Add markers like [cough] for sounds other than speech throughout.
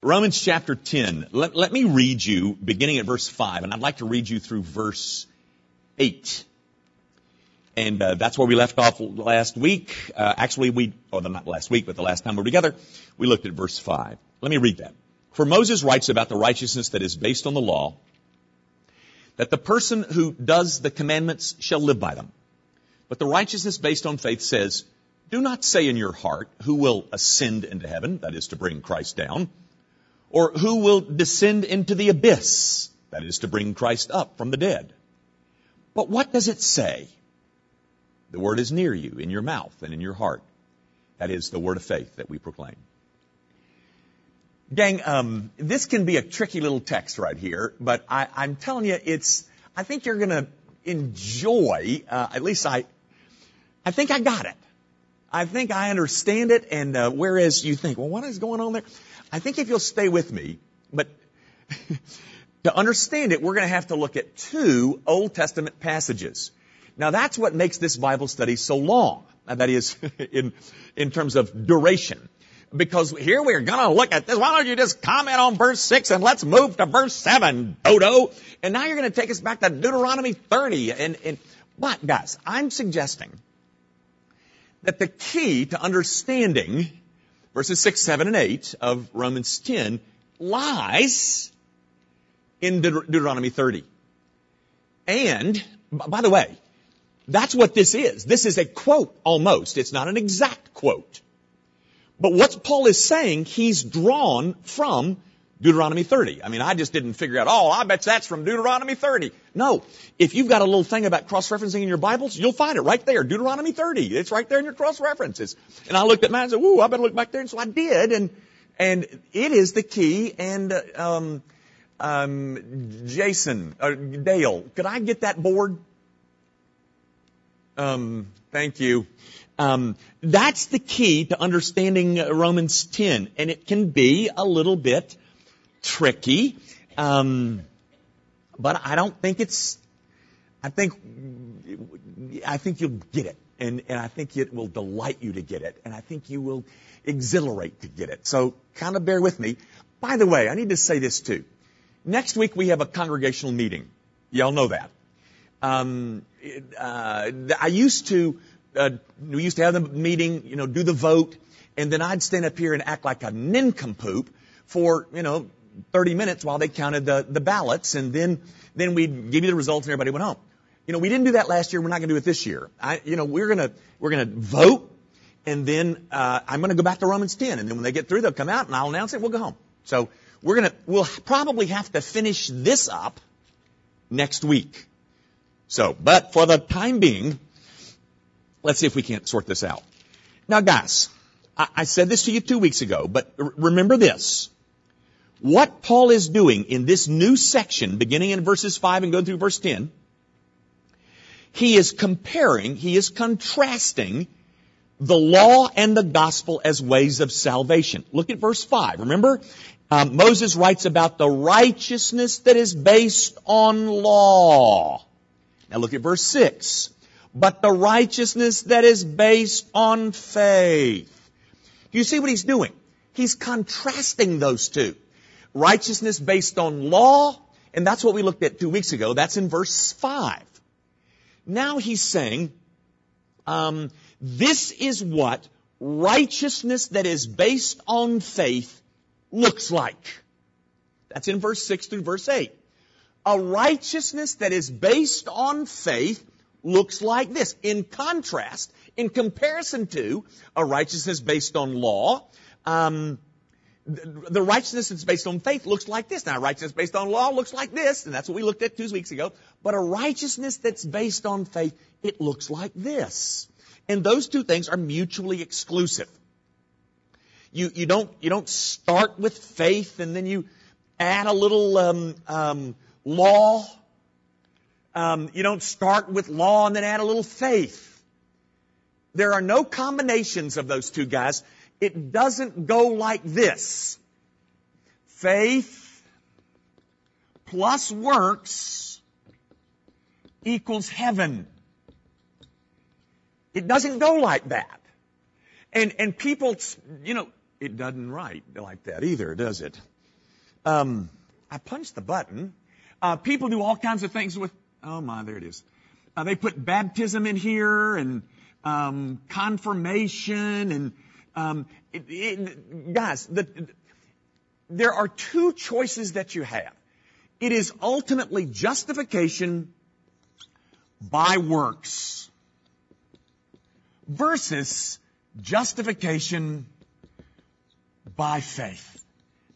Romans chapter 10. Let, let me read you beginning at verse 5, and I'd like to read you through verse 8. And uh, that's where we left off last week. Uh, actually, we, or the, not last week, but the last time we were together, we looked at verse 5. Let me read that. For Moses writes about the righteousness that is based on the law, that the person who does the commandments shall live by them. But the righteousness based on faith says, do not say in your heart, who will ascend into heaven, that is to bring Christ down, or who will descend into the abyss? That is to bring Christ up from the dead. But what does it say? The word is near you, in your mouth and in your heart. That is the word of faith that we proclaim. Gang, um, this can be a tricky little text right here, but I, am telling you, it's. I think you're going to enjoy. Uh, at least I. I think I got it. I think I understand it, and uh, whereas you think, well, what is going on there? I think if you'll stay with me, but [laughs] to understand it, we're going to have to look at two Old Testament passages. Now that's what makes this Bible study so long. That is, [laughs] in, in terms of duration. Because here we're gonna look at this. Why don't you just comment on verse 6 and let's move to verse 7, Dodo. And now you're gonna take us back to Deuteronomy 30. And, and, but guys, I'm suggesting that the key to understanding verses 6, 7, and 8 of Romans 10 lies in Deut- Deuteronomy 30. And, by the way, that's what this is. This is a quote almost. It's not an exact quote. But what Paul is saying, he's drawn from Deuteronomy 30. I mean, I just didn't figure out, oh, I bet that's from Deuteronomy 30. No. If you've got a little thing about cross-referencing in your Bibles, you'll find it right there. Deuteronomy 30. It's right there in your cross-references. And I looked at mine and said, whoo, I better look back there. And so I did. And, and it is the key. And, um, um, Jason, Dale, could I get that board? Um, thank you. Um, that's the key to understanding Romans 10, and it can be a little bit tricky. Um, but I don't think it's, I think, I think you'll get it. And, and I think it will delight you to get it. And I think you will exhilarate to get it. So kind of bear with me. By the way, I need to say this too. Next week we have a congregational meeting. Y'all know that. Um, uh, I used to, uh, we used to have the meeting, you know, do the vote, and then I'd stand up here and act like a nincompoop for, you know, 30 minutes while they counted the, the ballots, and then, then we'd give you the results and everybody went home. You know, we didn't do that last year. We're not going to do it this year. I, you know, we're going to, we're going to vote, and then, uh, I'm going to go back to Romans 10, and then when they get through, they'll come out, and I'll announce it, we'll go home. So, we're going to, we'll probably have to finish this up next week. So, but for the time being, let's see if we can't sort this out. Now guys, I, I said this to you two weeks ago, but r- remember this. What Paul is doing in this new section, beginning in verses 5 and going through verse 10, he is comparing, he is contrasting the law and the gospel as ways of salvation. Look at verse 5. Remember, um, Moses writes about the righteousness that is based on law. Now look at verse 6. But the righteousness that is based on faith. Do you see what he's doing? He's contrasting those two righteousness based on law, and that's what we looked at two weeks ago. That's in verse 5. Now he's saying, um, this is what righteousness that is based on faith looks like. That's in verse 6 through verse 8. A righteousness that is based on faith looks like this. In contrast, in comparison to a righteousness based on law, um, the righteousness that's based on faith looks like this. Now, righteousness based on law looks like this, and that's what we looked at two weeks ago. But a righteousness that's based on faith, it looks like this. And those two things are mutually exclusive. You, you don't, you don't start with faith and then you add a little, um, um, law. Um, you don't start with law and then add a little faith. There are no combinations of those two guys it doesn't go like this. Faith plus works equals heaven. It doesn't go like that. And, and people, you know, it doesn't write like that either, does it? Um, I punched the button. Uh, people do all kinds of things with, oh my, there it is. Uh, they put baptism in here and um, confirmation and um, it, it, guys, the, there are two choices that you have. It is ultimately justification by works versus justification by faith.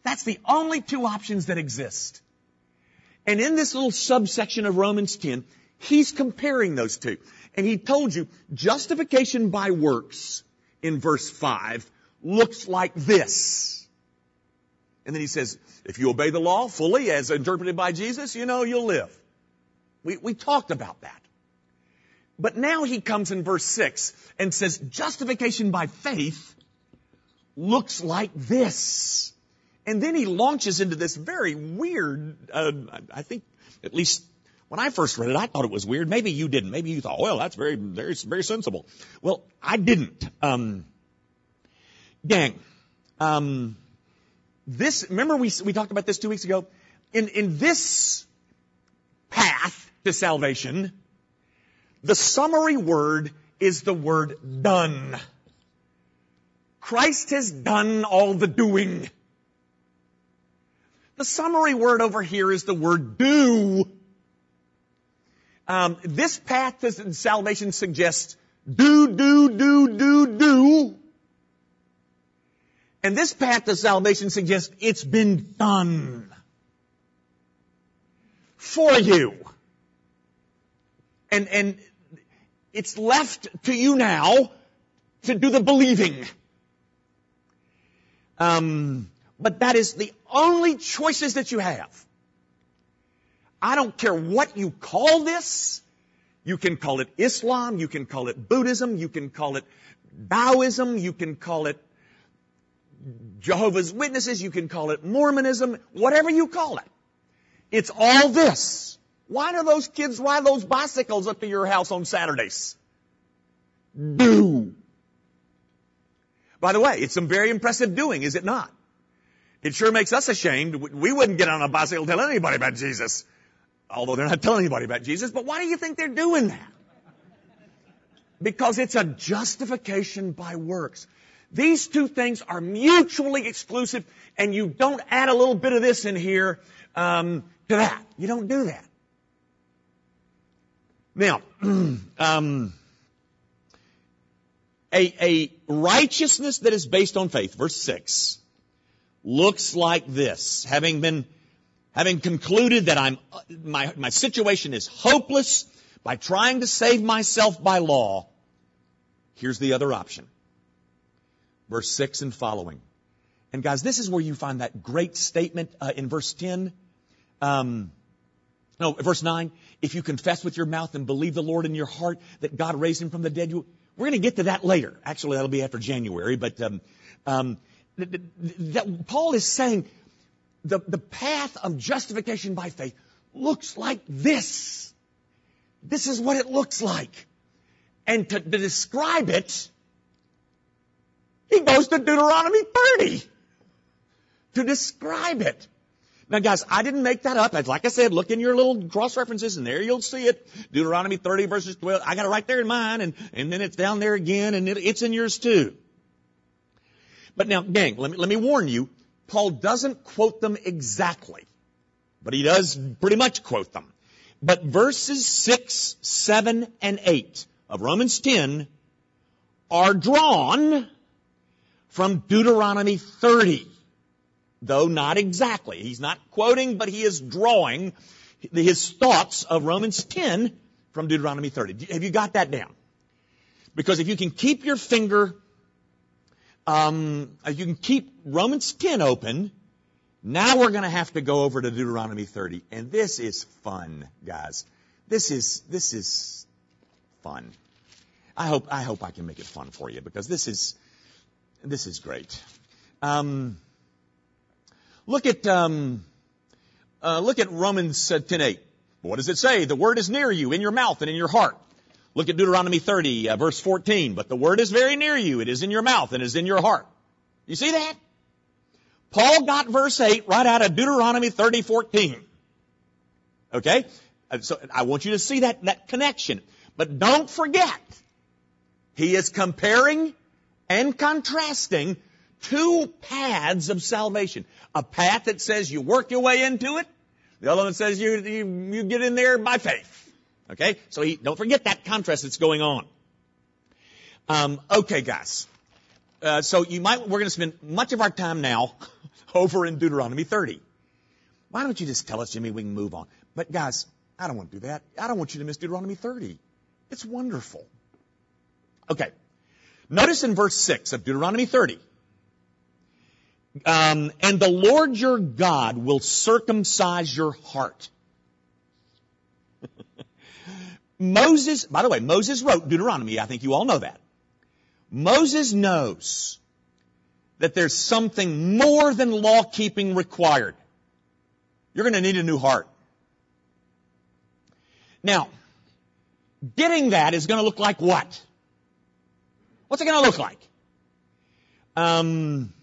That's the only two options that exist. And in this little subsection of Romans 10, he's comparing those two. And he told you justification by works in verse 5 looks like this. And then he says, if you obey the law fully as interpreted by Jesus, you know you'll live. We, we talked about that. But now he comes in verse 6 and says justification by faith looks like this. And then he launches into this very weird, uh, I think, at least when I first read it, I thought it was weird. Maybe you didn't. Maybe you thought, well, that's very, very, very sensible. Well, I didn't. Um, gang, um, this, remember we, we talked about this two weeks ago? In, in this path to salvation, the summary word is the word done. Christ has done all the doing. The summary word over here is the word do. Um, this path to salvation suggests do, do, do, do, do. And this path to salvation suggests it's been done for you. And, and it's left to you now to do the believing. Um, but that is the only choices that you have. I don't care what you call this. You can call it Islam, you can call it Buddhism, you can call it Taoism, you can call it Jehovah's Witnesses, you can call it Mormonism, whatever you call it. It's all this. Why do those kids ride those bicycles up to your house on Saturdays? Do. By the way, it's some very impressive doing, is it not? It sure makes us ashamed. We wouldn't get on a bicycle and tell anybody about Jesus. Although they're not telling anybody about Jesus, but why do you think they're doing that? Because it's a justification by works. These two things are mutually exclusive, and you don't add a little bit of this in here um, to that. You don't do that. Now, [clears throat] um, a, a righteousness that is based on faith, verse six, looks like this. Having been, having concluded that I'm, my, my situation is hopeless by trying to save myself by law, here's the other option verse 6 and following. And guys, this is where you find that great statement uh, in verse 10. Um, no, verse 9. If you confess with your mouth and believe the Lord in your heart that God raised him from the dead, you, we're going to get to that later. Actually, that'll be after January. But um, um, that, that Paul is saying the, the path of justification by faith looks like this. This is what it looks like. And to, to describe it, he goes to Deuteronomy 30 to describe it. Now guys, I didn't make that up. Like I said, look in your little cross references and there you'll see it. Deuteronomy 30 verses 12. I got it right there in mine and, and then it's down there again and it, it's in yours too. But now, gang, let me, let me warn you, Paul doesn't quote them exactly, but he does pretty much quote them. But verses 6, 7, and 8 of Romans 10 are drawn from Deuteronomy 30. Though not exactly. He's not quoting, but he is drawing his thoughts of Romans 10 from Deuteronomy 30. Have you got that down? Because if you can keep your finger, um, you can keep Romans 10 open, now we're going to have to go over to Deuteronomy 30. And this is fun, guys. This is, this is fun. I hope, I hope I can make it fun for you because this is, this is great. Um, look at um, uh, look at Romans uh, 10:8. What does it say? The word is near you, in your mouth and in your heart. Look at Deuteronomy 30, uh, verse 14. But the word is very near you; it is in your mouth and is in your heart. You see that? Paul got verse 8 right out of Deuteronomy 30, 14. Okay? So I want you to see that, that connection. But don't forget, he is comparing and contrasting two paths of salvation. A path that says you work your way into it. The other one says you, you, you get in there by faith. Okay? So he, don't forget that contrast that's going on. Um, okay, guys. Uh, so you might, we're going to spend much of our time now [laughs] over in Deuteronomy 30. Why don't you just tell us, Jimmy, we can move on? But guys, I don't want to do that. I don't want you to miss Deuteronomy 30. It's wonderful. Okay. Notice in verse 6 of Deuteronomy 30. Um, and the Lord your God will circumcise your heart. Moses, by the way, Moses wrote Deuteronomy. I think you all know that. Moses knows that there's something more than law keeping required. You're going to need a new heart. Now, getting that is going to look like what? What's it going to look like? Um,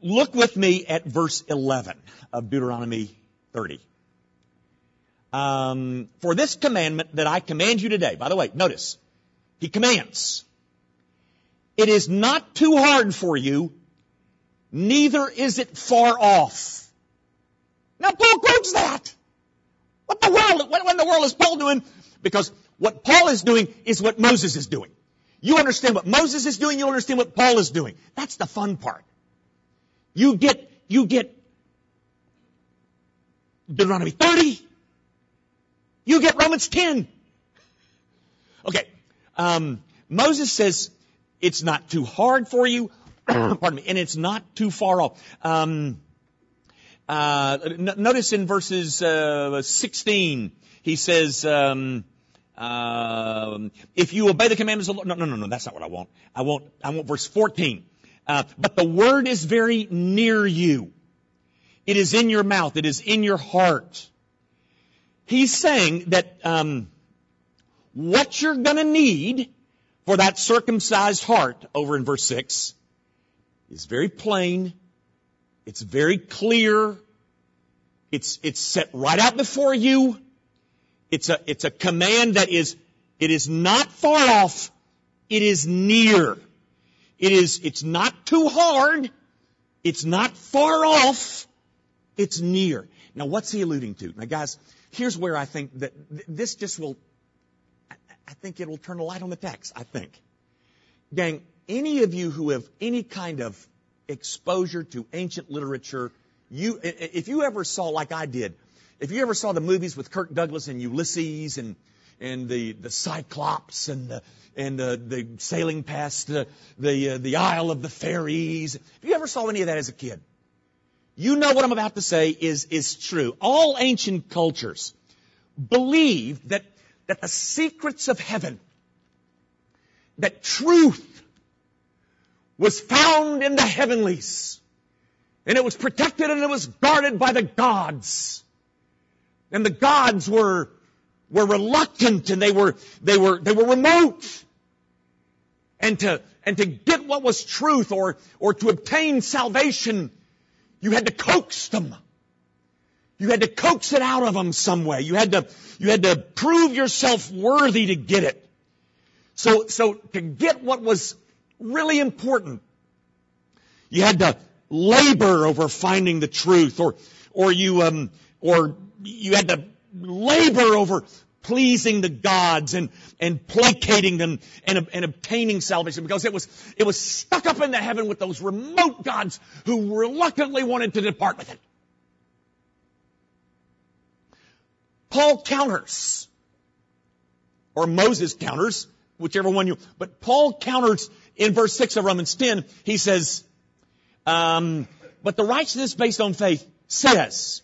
look with me at verse 11 of Deuteronomy 30. Um, for this commandment that I command you today, by the way, notice, he commands. It is not too hard for you, neither is it far off. Now Paul quotes that. What the world, what in the world is Paul doing? Because what Paul is doing is what Moses is doing. You understand what Moses is doing, you understand what Paul is doing. That's the fun part. You get, you get Deuteronomy 30. You get Romans 10. Okay. Um, Moses says it's not too hard for you, [clears throat] pardon me, and it's not too far off. Um, uh, n- notice in verses uh, 16, he says, um, uh, "If you obey the commandments of the Lord." No, no, no, no. That's not what I want. I want. I want verse 14. Uh, but the word is very near you. It is in your mouth. It is in your heart. He's saying that um, what you're going to need for that circumcised heart over in verse 6 is very plain. It's very clear. It's, it's set right out before you. It's a, it's a command that is, it is not far off. It is near. It is, it's not too hard. It's not far off. It's near. Now what's he alluding to? Now guys, here's where I think that this just will, I think it will turn a light on the text, I think. Gang, any of you who have any kind of exposure to ancient literature, you, if you ever saw, like I did, if you ever saw the movies with Kirk Douglas and Ulysses and, and the, the Cyclops and the, and the, the sailing past the, the, uh, the Isle of the Fairies, if you ever saw any of that as a kid, you know what I'm about to say is, is true. All ancient cultures believed that, that the secrets of heaven, that truth was found in the heavenlies. And it was protected and it was guarded by the gods. And the gods were, were reluctant and they were, they were, they were remote. And to, and to get what was truth or, or to obtain salvation, you had to coax them. You had to coax it out of them some way. You had to, you had to prove yourself worthy to get it. So, so to get what was really important, you had to labor over finding the truth, or, or you, um, or you had to labor over pleasing the gods and, and placating them and, and obtaining salvation because it was, it was stuck up in the heaven with those remote gods who reluctantly wanted to depart with it. Paul counters, or Moses counters, whichever one you, but Paul counters in verse 6 of Romans 10, he says, um, but the righteousness based on faith says,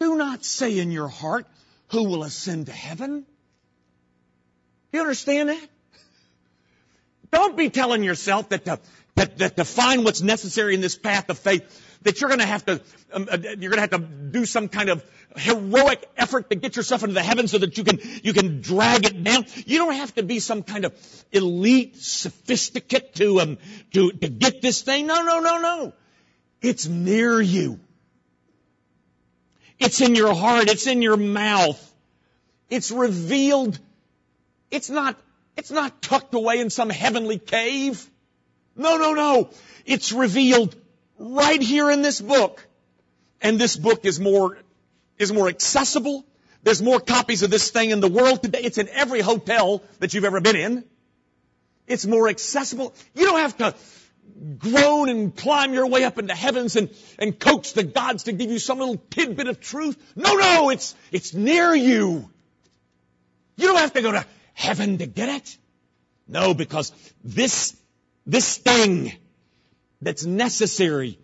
do not say in your heart, who will ascend to heaven? You understand that? Don't be telling yourself that to, that, that to find what's necessary in this path of faith, that you're going to have to, um, uh, you're going to have to do some kind of heroic effort to get yourself into the heavens so that you can, you can drag it down. You don't have to be some kind of elite sophisticate to, um, to, to get this thing. No, no, no, no. It's near you. It's in your heart. It's in your mouth. It's revealed. It's not, it's not tucked away in some heavenly cave. No, no, no. It's revealed right here in this book. And this book is more, is more accessible. There's more copies of this thing in the world today. It's in every hotel that you've ever been in. It's more accessible. You don't have to groan and climb your way up into heavens and, and coax the gods to give you some little tidbit of truth. No, no, it's, it's near you. You don't have to go to heaven to get it. No, because this, this thing that's necessary,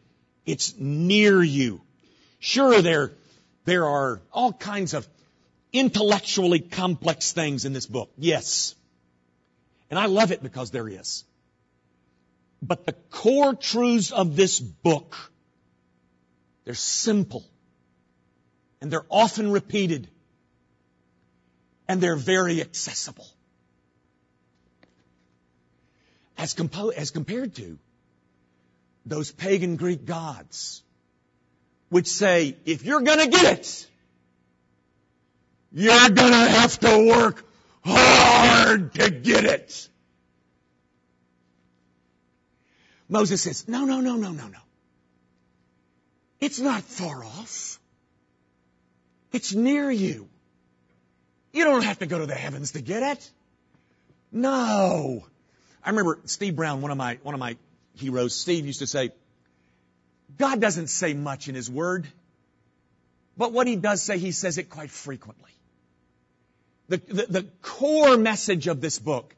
it's near you. Sure, there, there are all kinds of intellectually complex things in this book. Yes. And I love it because there is. But the core truths of this book, they're simple. And they're often repeated. And they're very accessible. As, compo- as compared to those pagan Greek gods, which say, if you're gonna get it, you're gonna have to work hard to get it. Moses says, no, no, no, no, no, no. It's not far off. It's near you. You don't have to go to the heavens to get it. No. I remember Steve Brown, one of my, one of my heroes, Steve used to say, God doesn't say much in His Word, but what He does say, He says it quite frequently. The, the, the core message of this book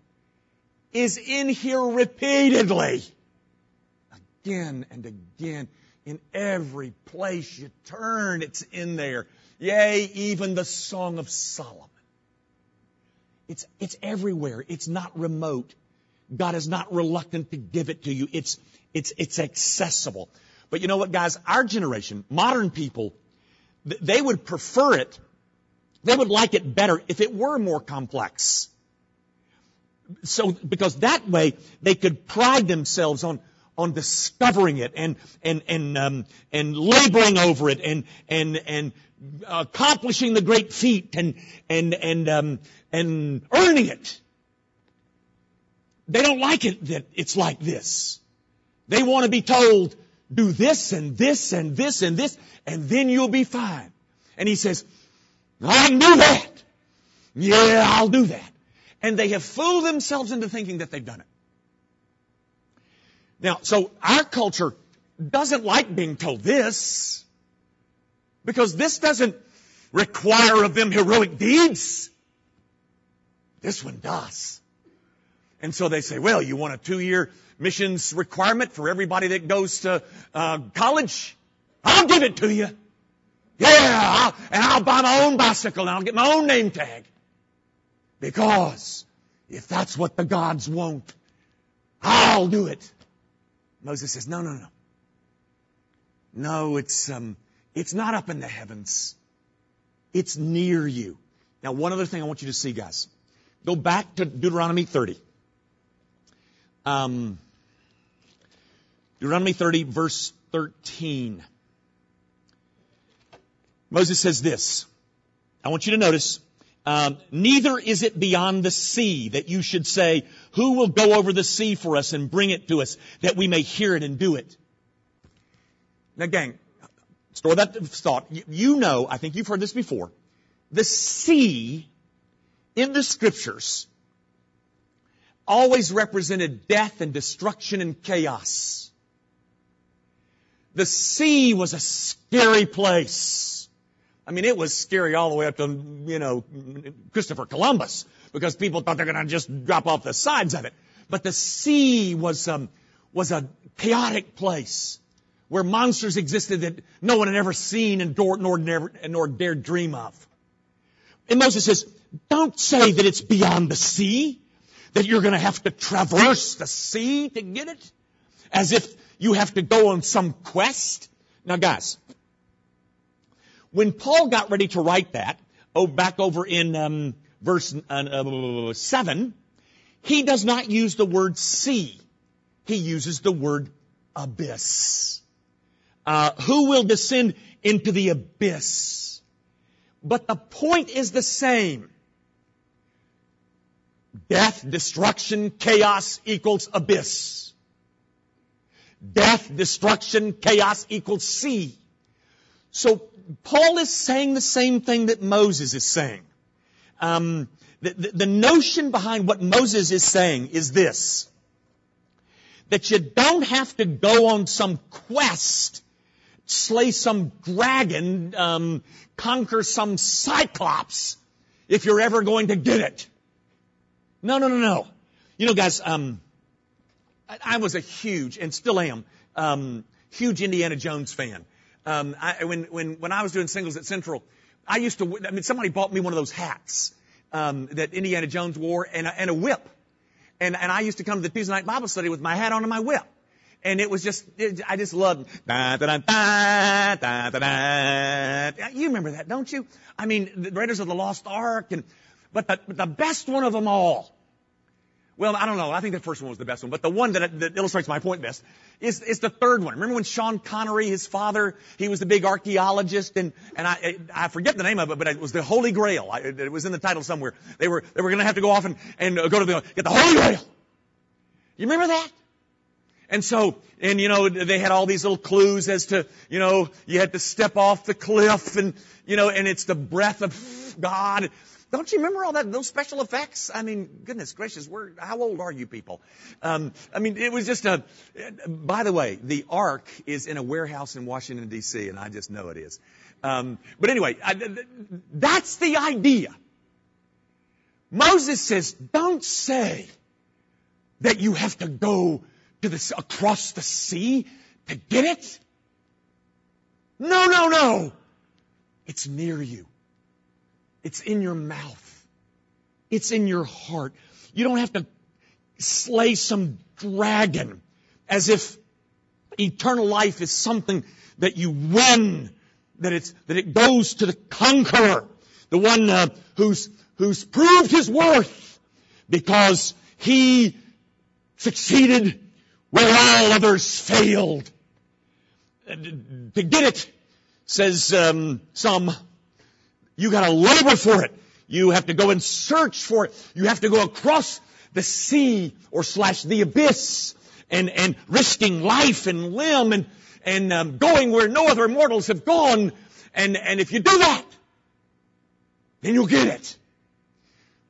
is in here repeatedly again and again. In every place you turn, it's in there. Yea, even the Song of Solomon. It's, it's everywhere. It's not remote. God is not reluctant to give it to you. It's, it's, it's accessible. But you know what, guys? Our generation, modern people, they would prefer it. They would like it better if it were more complex. So, because that way they could pride themselves on, on discovering it and and and um, and laboring over it and and and accomplishing the great feat and and and um, and earning it. They don't like it that it's like this. They want to be told, do this and this and this and this, and then you'll be fine. And he says, I can do that. Yeah, I'll do that. And they have fooled themselves into thinking that they've done it. Now, so our culture doesn't like being told this because this doesn't require of them heroic deeds. This one does. And so they say, well, you want a two-year missions requirement for everybody that goes to uh, college? I'll give it to you. Yeah, I'll, and I'll buy my own bicycle and I'll get my own name tag. Because if that's what the gods want, I'll do it. Moses says, no, no, no. No, it's, um, it's not up in the heavens. It's near you. Now, one other thing I want you to see, guys. Go back to Deuteronomy 30. Um, Deuteronomy 30, verse 13. Moses says this. I want you to notice, um, neither is it beyond the sea that you should say, who will go over the sea for us and bring it to us that we may hear it and do it? Now gang, store that thought. You know, I think you've heard this before. The sea in the scriptures always represented death and destruction and chaos. The sea was a scary place. I mean, it was scary all the way up to, you know, Christopher Columbus because people thought they're going to just drop off the sides of it. But the sea was, um, was a chaotic place where monsters existed that no one had ever seen and nor, nor, never, nor dared dream of. And Moses says, don't say that it's beyond the sea. that you're going to have to traverse the sea to get it? As if you have to go on some quest? Now guys, when Paul got ready to write that, oh, back over in um, verse uh, uh, 7, he does not use the word sea. He uses the word abyss. Uh, who will descend into the abyss? But the point is the same. Death, destruction, chaos equals abyss. Death, destruction, chaos equals sea. So Paul is saying the same thing that Moses is saying. Um, the, the, the notion behind what Moses is saying is this. That you don't have to go on some quest, slay some dragon, um, conquer some cyclops, if you're ever going to get it. No, no, no, no. You know, guys, um, I, I was a huge, and still am, um, huge Indiana Jones fan. Um, I, when, when, when I was doing singles at Central, I used to, I mean, somebody bought me one of those hats, um, that Indiana Jones wore and a, and a whip. And, and I used to come to the Tuesday night Bible study with my hat on and my whip. And it was just, it, I just loved, da, da, da, da, da, da. You remember that, don't you? I mean, the Raiders of the Lost Ark and, but the, but the best one of them all well, I don't know. I think the first one was the best one, but the one that, that illustrates my point best is, is the third one. Remember when Sean Connery, his father, he was the big archaeologist, and and I I forget the name of it, but it was the Holy Grail. I, it was in the title somewhere. They were they were going to have to go off and and go to the get the Holy Grail. You remember that? And so, and you know, they had all these little clues as to, you know, you had to step off the cliff and, you know, and it's the breath of God. Don't you remember all that, those special effects? I mean, goodness gracious, we're, how old are you people? Um, I mean, it was just a, by the way, the Ark is in a warehouse in Washington DC, and I just know it is. Um, but anyway, I, that's the idea. Moses says, don't say that you have to go to the, across the sea to get it. No, no, no. It's near you. It's in your mouth. It's in your heart. You don't have to slay some dragon as if eternal life is something that you win, that it's, that it goes to the conqueror, the one uh, who's, who's proved his worth because he succeeded where all others failed. To get it, says um, some, you gotta labor for it. You have to go and search for it. You have to go across the sea or slash the abyss and, and risking life and limb and, and um, going where no other mortals have gone. And, and if you do that, then you'll get it.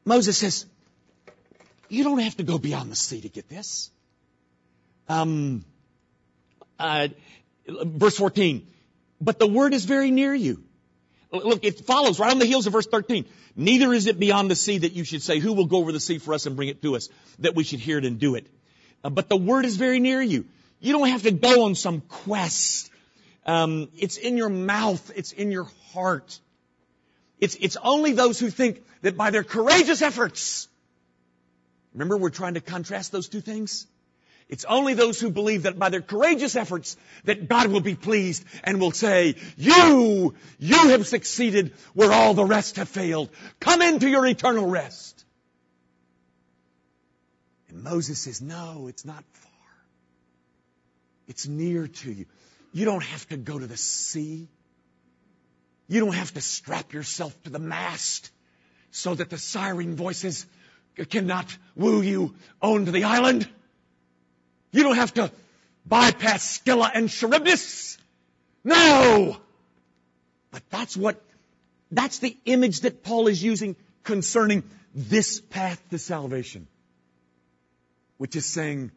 Moses says, you don't have to go beyond the sea to get this. Um, uh, verse 14, but the word is very near you Look, it follows right on the heels of verse 13. Neither is it beyond the sea that you should say, who will go over the sea for us and bring it to us, that we should hear it and do it. Uh, but the word is very near you. You don't have to go on some quest. Um, it's in your mouth. It's in your heart. It's, it's only those who think that by their courageous efforts, remember we're trying to contrast those two things? It's only those who believe that by their courageous efforts that God will be pleased and will say, you, you have succeeded where all the rest have failed. Come into your eternal rest. And Moses says, no, it's not far. It's near to you. You don't have to go to the sea. You don't have to strap yourself to the mast so that the siren voices cannot woo you on to the island. You don't have to bypass Scylla and Charybdis. No! But that's what, that's the image that Paul is using concerning this path to salvation. Which is saying,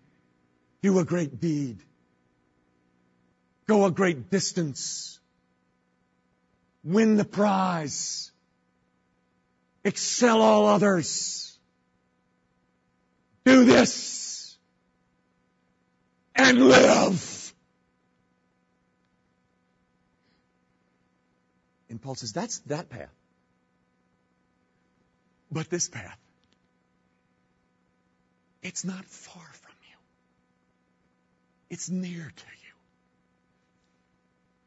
do a great deed. Go a great distance. Win the prize. Excel all others. Do this and live. And Paul says, that's that path. But this path, It's not far from you. It's near to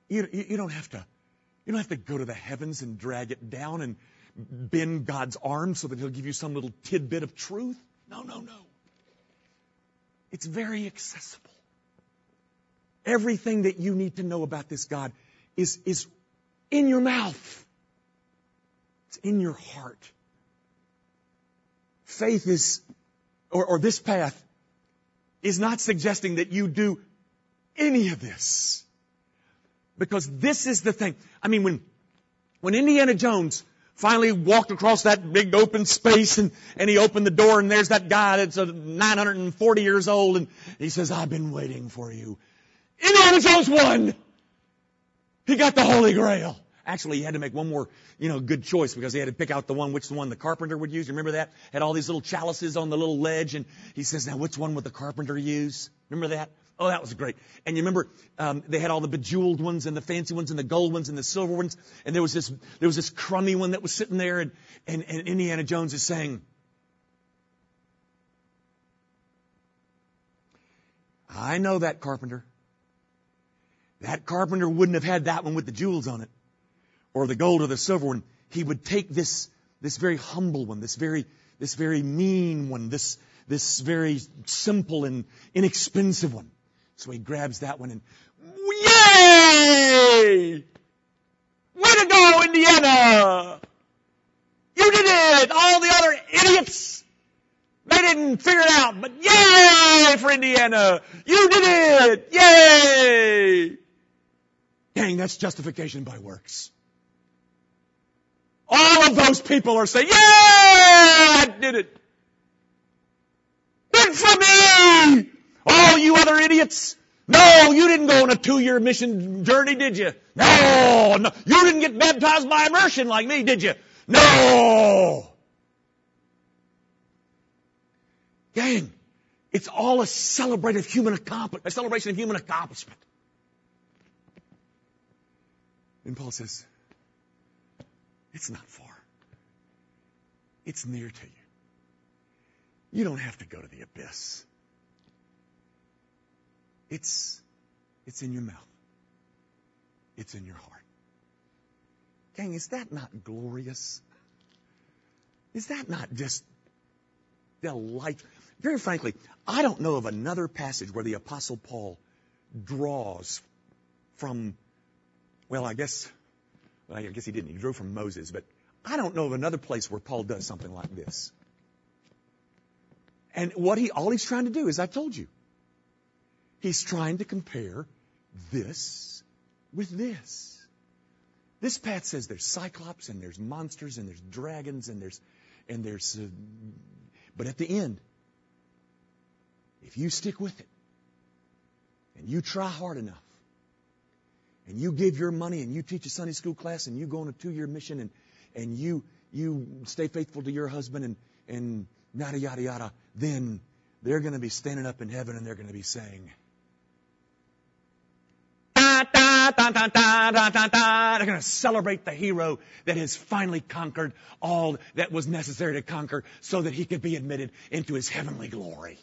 you. You, you, don't have to, you don't have to go to the heavens and drag it down and bend God's arm so that He'll give you some little tidbit of truth. No, no, no. It's very accessible. Everything that you need to know about this God is, is in your mouth. It's in your heart. Faith is, or, or this path is not suggesting that you do any of this. Because this is the thing. I mean, when, when Indiana Jones finally walked across that big open space and, and he opened the door and there's that guy that's uh, 940 years old and he says, I've been waiting for you. Indiana Jones won! He got the Holy Grail. Actually, he had to make one more, you know, good choice because he had to pick out the one, which the one the carpenter would use. You remember that? Had all these little chalices on the little ledge, and he says, "Now, which one would the carpenter use?" Remember that? Oh, that was great. And you remember um, they had all the bejeweled ones and the fancy ones and the gold ones and the silver ones, and there was this there was this crummy one that was sitting there, and and, and Indiana Jones is saying. I know that carpenter. That carpenter wouldn't have had that one with the jewels on it, or the gold or the silver one. He would take this, this very humble one, this very, this very mean one, this, this very simple and inexpensive one. So he grabs that one and, yay! Way to go, Indiana! You did it! All the other idiots! They didn't figure it out, but yay for Indiana! You did it! Yay! Dang, that's justification by works. All of those people are saying, yeah, I did it. Good for me! All you other idiots. No, you didn't go on a two-year mission journey, did you? No, no. You didn't get baptized by immersion like me, did you? No. Gang, it's all a celebrated human accomplishment, a celebration of human accomplishment. And Paul says, it's not far. It's near to you. You don't have to go to the abyss. It's, it's in your mouth. It's in your heart. Gang, is that not glorious? Is that not just delightful? Very frankly, I don't know of another passage where the apostle Paul draws from well, I guess, well, I guess he didn't. He drew from Moses, but I don't know of another place where Paul does something like this. And what he, all he's trying to do is, I told you, he's trying to compare this with this. This path says there's cyclops and there's monsters and there's dragons and there's, and there's, uh, but at the end, if you stick with it and you try hard enough, and you give your money and you teach a Sunday school class and you go on a two year mission and, and you, you stay faithful to your husband and, and yada, yada, yada, then they're going to be standing up in heaven and they're going to be saying, da, da, da, da, da, da, da. They're going to celebrate the hero that has finally conquered all that was necessary to conquer so that he could be admitted into his heavenly glory.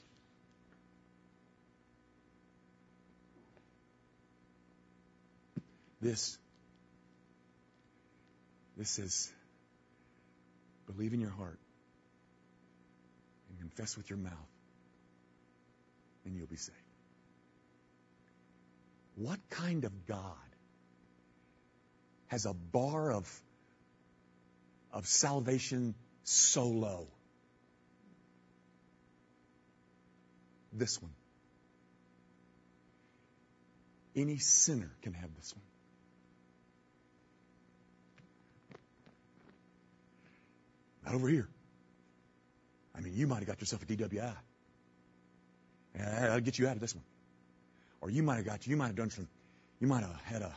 This. This is believe in your heart and confess with your mouth, and you'll be saved. What kind of God has a bar of, of salvation so low? This one. Any sinner can have this one. Not over here. I mean, you might have got yourself a DWI. I'll get you out of this one. Or you might have got, you might have done some, you might have had a,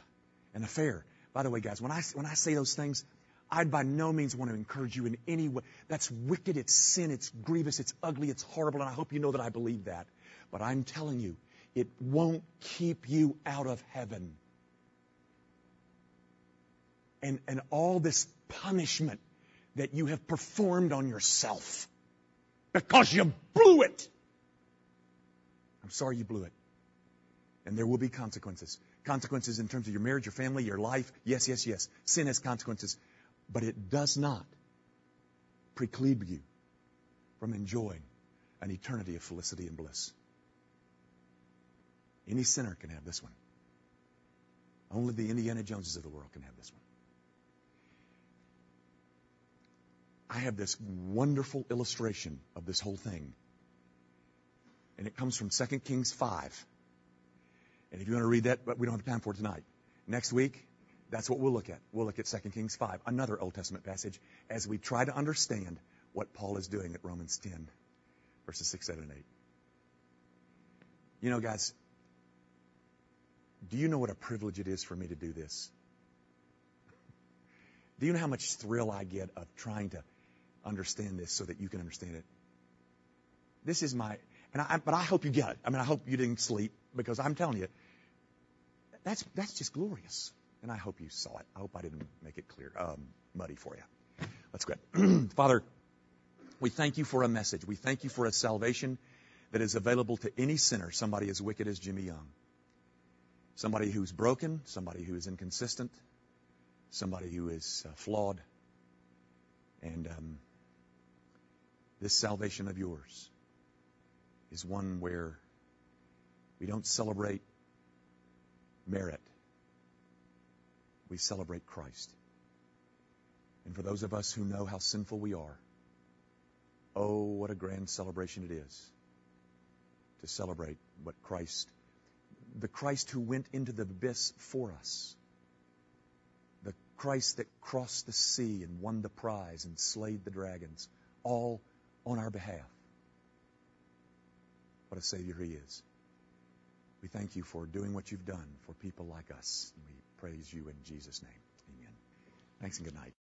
an affair. By the way, guys, when I, when I say those things, I by no means want to encourage you in any way. That's wicked, it's sin, it's grievous, it's ugly, it's horrible, and I hope you know that I believe that. But I'm telling you, it won't keep you out of heaven. And, and all this punishment that you have performed on yourself because you blew it. I'm sorry you blew it. And there will be consequences. Consequences in terms of your marriage, your family, your life. Yes, yes, yes. Sin has consequences. But it does not preclude you from enjoying an eternity of felicity and bliss. Any sinner can have this one. Only the Indiana Joneses of the world can have this one. I have this wonderful illustration of this whole thing. And it comes from 2 Kings 5. And if you want to read that, but we don't have time for it tonight. Next week, that's what we'll look at. We'll look at 2 Kings 5, another Old Testament passage, as we try to understand what Paul is doing at Romans 10, verses 6, 7, and 8. You know, guys, do you know what a privilege it is for me to do this? Do you know how much thrill I get of trying to understand this so that you can understand it? This is my, and I, but I hope you get it. I mean, I hope you didn't sleep because I'm telling you, that's, that's just glorious. And I hope you saw it. I hope I didn't make it clear, um, muddy for you. Let's go. ahead. [clears throat] Father, we thank you for a message. We thank you for a salvation that is available to any sinner, somebody as wicked as Jimmy Young. Somebody who's broken, somebody who is inconsistent, somebody who is uh, flawed. And um, this salvation of yours is one where we don't celebrate merit. We celebrate Christ. And for those of us who know how sinful we are, oh, what a grand celebration it is to celebrate what Christ, the Christ who went into the abyss for us, the Christ that crossed the sea and won the prize and slayed the dragons, all on our behalf. What a Savior He is. We thank you for doing what you've done for people like us. We praise you in Jesus' name. Amen. Thanks and good night.